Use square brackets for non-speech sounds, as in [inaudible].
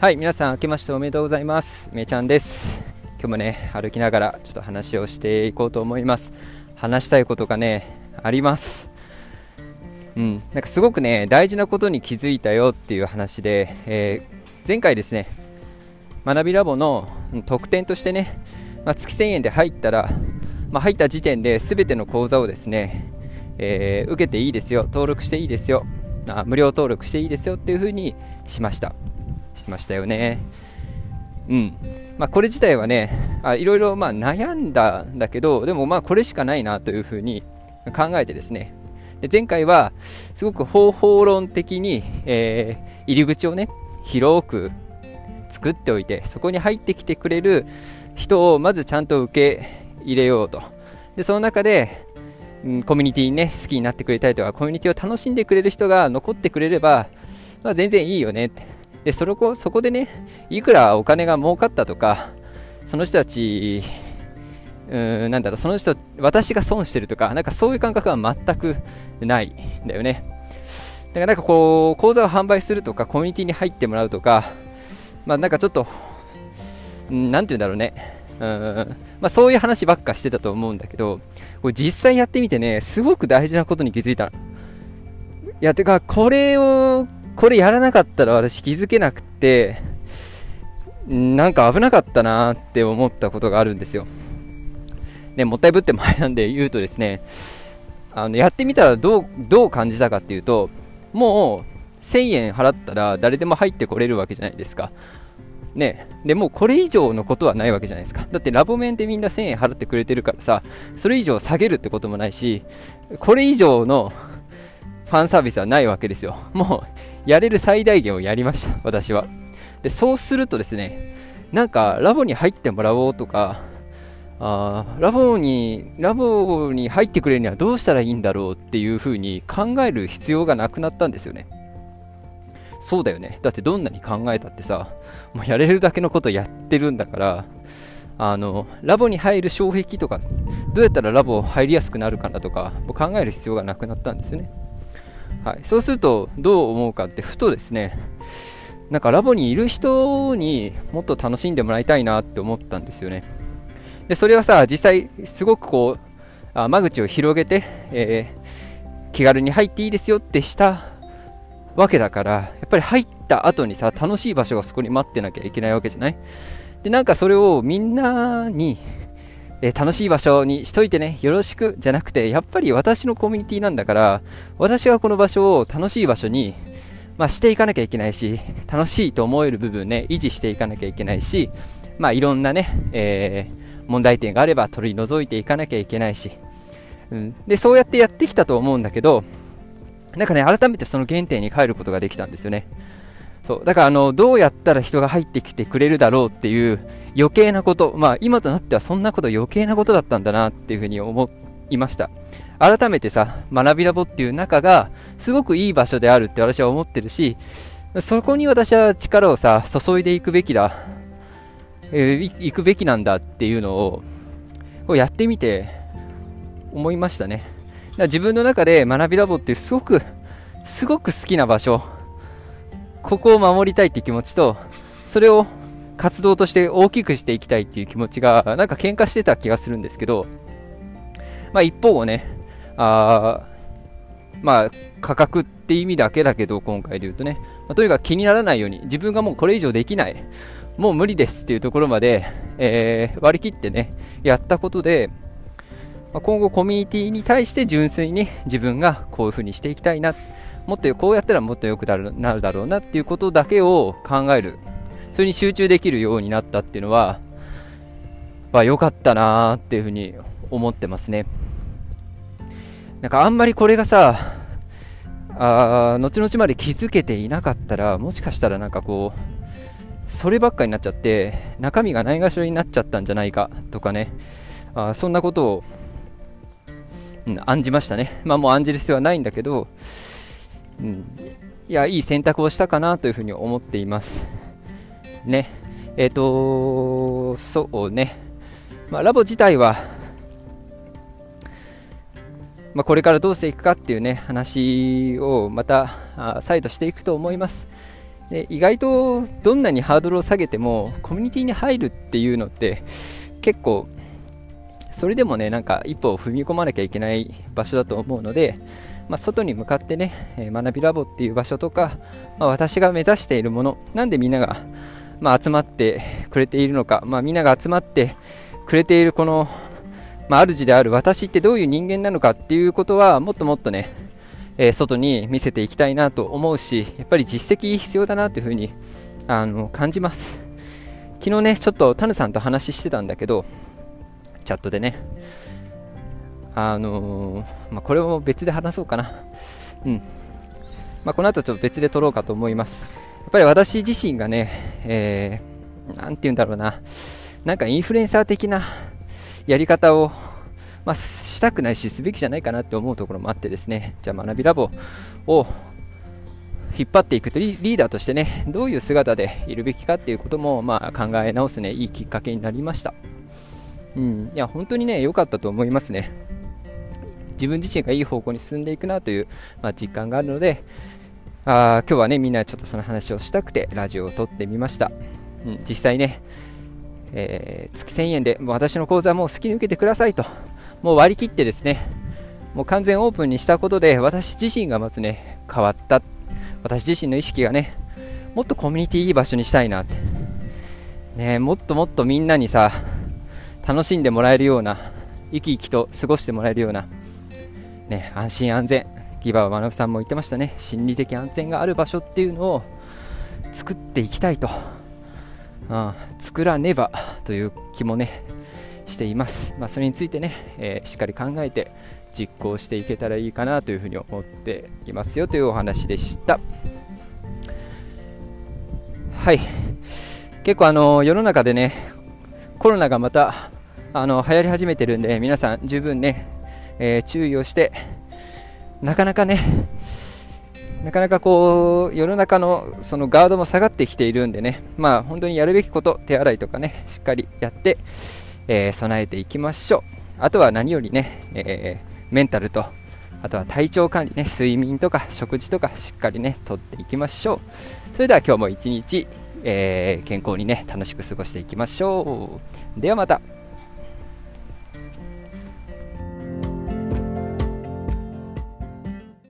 はい、皆さん、明けましておめでとうございます。めちゃんです。今日もね、歩きながらちょっと話をしていこうと思います。話したいことがね、あります。うん、なんかすごくね、大事なことに気づいたよっていう話で、えー、前回ですね、学びラボの特典としてね、まあ、月1000円で入ったら、まあ、入った時点で全ての講座をですね、えー、受けていいですよ、登録していいですよ、あ無料登録していいですよっていう風にしました。しましたよね。うん。まあ、これ自体はね、あいろいろまあ悩んだんだけど、でもまあこれしかないなというふうに考えてですね、で前回はすごく方法論的に、えー、入り口をね、広く作っておいて、そこに入ってきてくれる人をまずちゃんと受け入れようと。で、その中で、うん、コミュニティにね、好きになってくれたりとか、コミュニティを楽しんでくれる人が残ってくれれば、まあ、全然いいよねって。でそれこそこでねいくらお金が儲かったとかその人たちうんなんだろうその人私が損してるとかなんかそういう感覚は全くないんだよねだからなんかこう講座を販売するとかコミュニティに入ってもらうとかまあなんかちょっとなんて言うんだろうねうんまあ、そういう話ばっかしてたと思うんだけど、これ実際やってみてね、すごく大事なことに気づいた。いや、てか、これをこれやらなかったら私気づけなくて、なんか危なかったなって思ったことがあるんですよ。ね、もったいぶって前なんで [laughs] 言うとですね、あのやってみたらどうどう感じたかっていうと、もう1000円払ったら誰でも入ってこれるわけじゃないですか。ね、でもこれ以上のことはないわけじゃないですか。だってラボ面でみんな1000円払ってくれてるからさ、それ以上下げるってこともないし、これ以上のファンサービスはないわけですよ。もう、やれる最大限をやりました、私は。で、そうするとですね、なんか、ラボに入ってもらおうとか、あラボに、ラボに入ってくれるにはどうしたらいいんだろうっていう風に考える必要がなくなったんですよね。そうだよね。だってどんなに考えたってさ、もうやれるだけのことやってるんだから、あの、ラボに入る障壁とか、どうやったらラボ入りやすくなるかなとか、もう考える必要がなくなったんですよね。はい、そうするとどう思うかってふとですねなんかラボにいる人にもっと楽しんでもらいたいなって思ったんですよね。でそれはさ実際すごくこうあ間口を広げて、えー、気軽に入っていいですよってしたわけだからやっぱり入った後にさ楽しい場所がそこに待ってなきゃいけないわけじゃない？でなんかそれをみんなにえ楽しい場所にしといてね、よろしくじゃなくて、やっぱり私のコミュニティなんだから、私がこの場所を楽しい場所に、まあ、していかなきゃいけないし、楽しいと思える部分ね、維持していかなきゃいけないし、まあ、いろんなね、えー、問題点があれば取り除いていかなきゃいけないし、うん、で、そうやってやってきたと思うんだけど、なんかね、改めてその原点に帰ることができたんですよね。そう。だからあのどうやったら人が入ってきてくれるだろうっていう余計なこと、まあ、今となってはそんなこと余計なことだったんだなっていうふうに思いました。改めてさ学びラボっていう中がすごくいい場所であるって私は思ってるしそこに私は力をさ注いでいくべきだ、えー、行くべきなんだっていうのをこうやってみて思いましたね。自分の中で学びラボってすごくすごく好きな場所。ここを守りたいっていう気持ちと、それを活動として大きくしていきたいっていう気持ちが、なんか喧嘩してた気がするんですけど、まあ一方をね、あまあ価格って意味だけだけど、今回で言うとね、まあ、とにかく気にならないように、自分がもうこれ以上できない、もう無理ですっていうところまで、えー、割り切ってね、やったことで、まあ、今後コミュニティに対して純粋に自分がこういう風にしていきたいな、もっとこうやったらもっと良くなるだろうなっていうことだけを考える。それに集中できるようになったっていうのはま、良かったなーっていうふうに思ってますね。なんかあんまりこれがさあ後々まで気づけていなかったらもしかしたらなんかこうそればっかになっちゃって中身がないがしろになっちゃったんじゃないかとかね。あそんなことを、うん、案じましたね。まあもう案じる必要はないんだけどうん、いや、いい選択をしたかなというふうに思っています。ね。えっ、ー、と、そうね。まあ、ラボ自体は、まあ、これからどうしていくかっていうね、話をまた再度していくと思います。で意外とどんなにハードルを下げてもコミュニティに入るっていうのって結構それでもねなんか一歩踏み込まなきゃいけない場所だと思うので、まあ、外に向かってね、え学びラボっていう場所とか、まあ、私が目指しているものなんでみんなが、まあ、集まってくれているのか、まあ、みんなが集まってくれているこの、まあ、主である私ってどういう人間なのかっていうことはもっともっとねえ外に見せていきたいなと思うしやっぱり実績必要だなというふうにあの感じます。昨日ねちょっとタヌさんと話してたんだけどチャットでね。あのー、まあ、これも別で話そうかな。うん。まあ、この後ちょっと別で撮ろうかと思います。やっぱり私自身がね、えー、て言うんだろうな。なんかインフルエンサー的なやり方をまあ、したくないし、すべきじゃないかなって思うところもあってですね、じゃあ学びラボを引っ張っていくとリーダーとしてね、どういう姿でいるべきかっていうことも、まあ、考え直すね、いいきっかけになりました。うん、いや、本当にね、良かったと思いますね。自分自身がいい方向に進んでいくなという、まあ、実感があるので、あ今日はね、みんなちょっとその話をしたくて、ラジオを撮ってみました。うん、実際ね、えー、月1000円で、私の講座もう好きに受けてくださいともう割り切ってですね、もう完全オープンにしたことで、私自身がまずね、変わった。私自身の意識がね、もっとコミュニティいい場所にしたいなって。ね、もっともっとみんなにさ、楽しんでもらえるような、生き生きと過ごしてもらえるような、ね、安心安全、ギバー学さんも言ってましたね、心理的安全がある場所っていうのを作っていきたいと、うん、作らねばという気もね、しています、まあ、それについてね、えー、しっかり考えて実行していけたらいいかなというふうに思っていますよというお話でした。はい。結構あの世の中でねコロナがまたあの流行り始めてるんで皆さん十分ね、えー、注意をしてなかなかねなかなかこう世の中のそのガードも下がってきているんでねまあ本当にやるべきこと手洗いとかねしっかりやってえー、備えていきましょう。あとは何よりね、えー、メンタルと、あとは体調管理ね、睡眠とか食事とかしっかりね、とっていきましょう。それでは今日も一日、えー、健康にね、楽しく過ごしていきましょう。ではまた。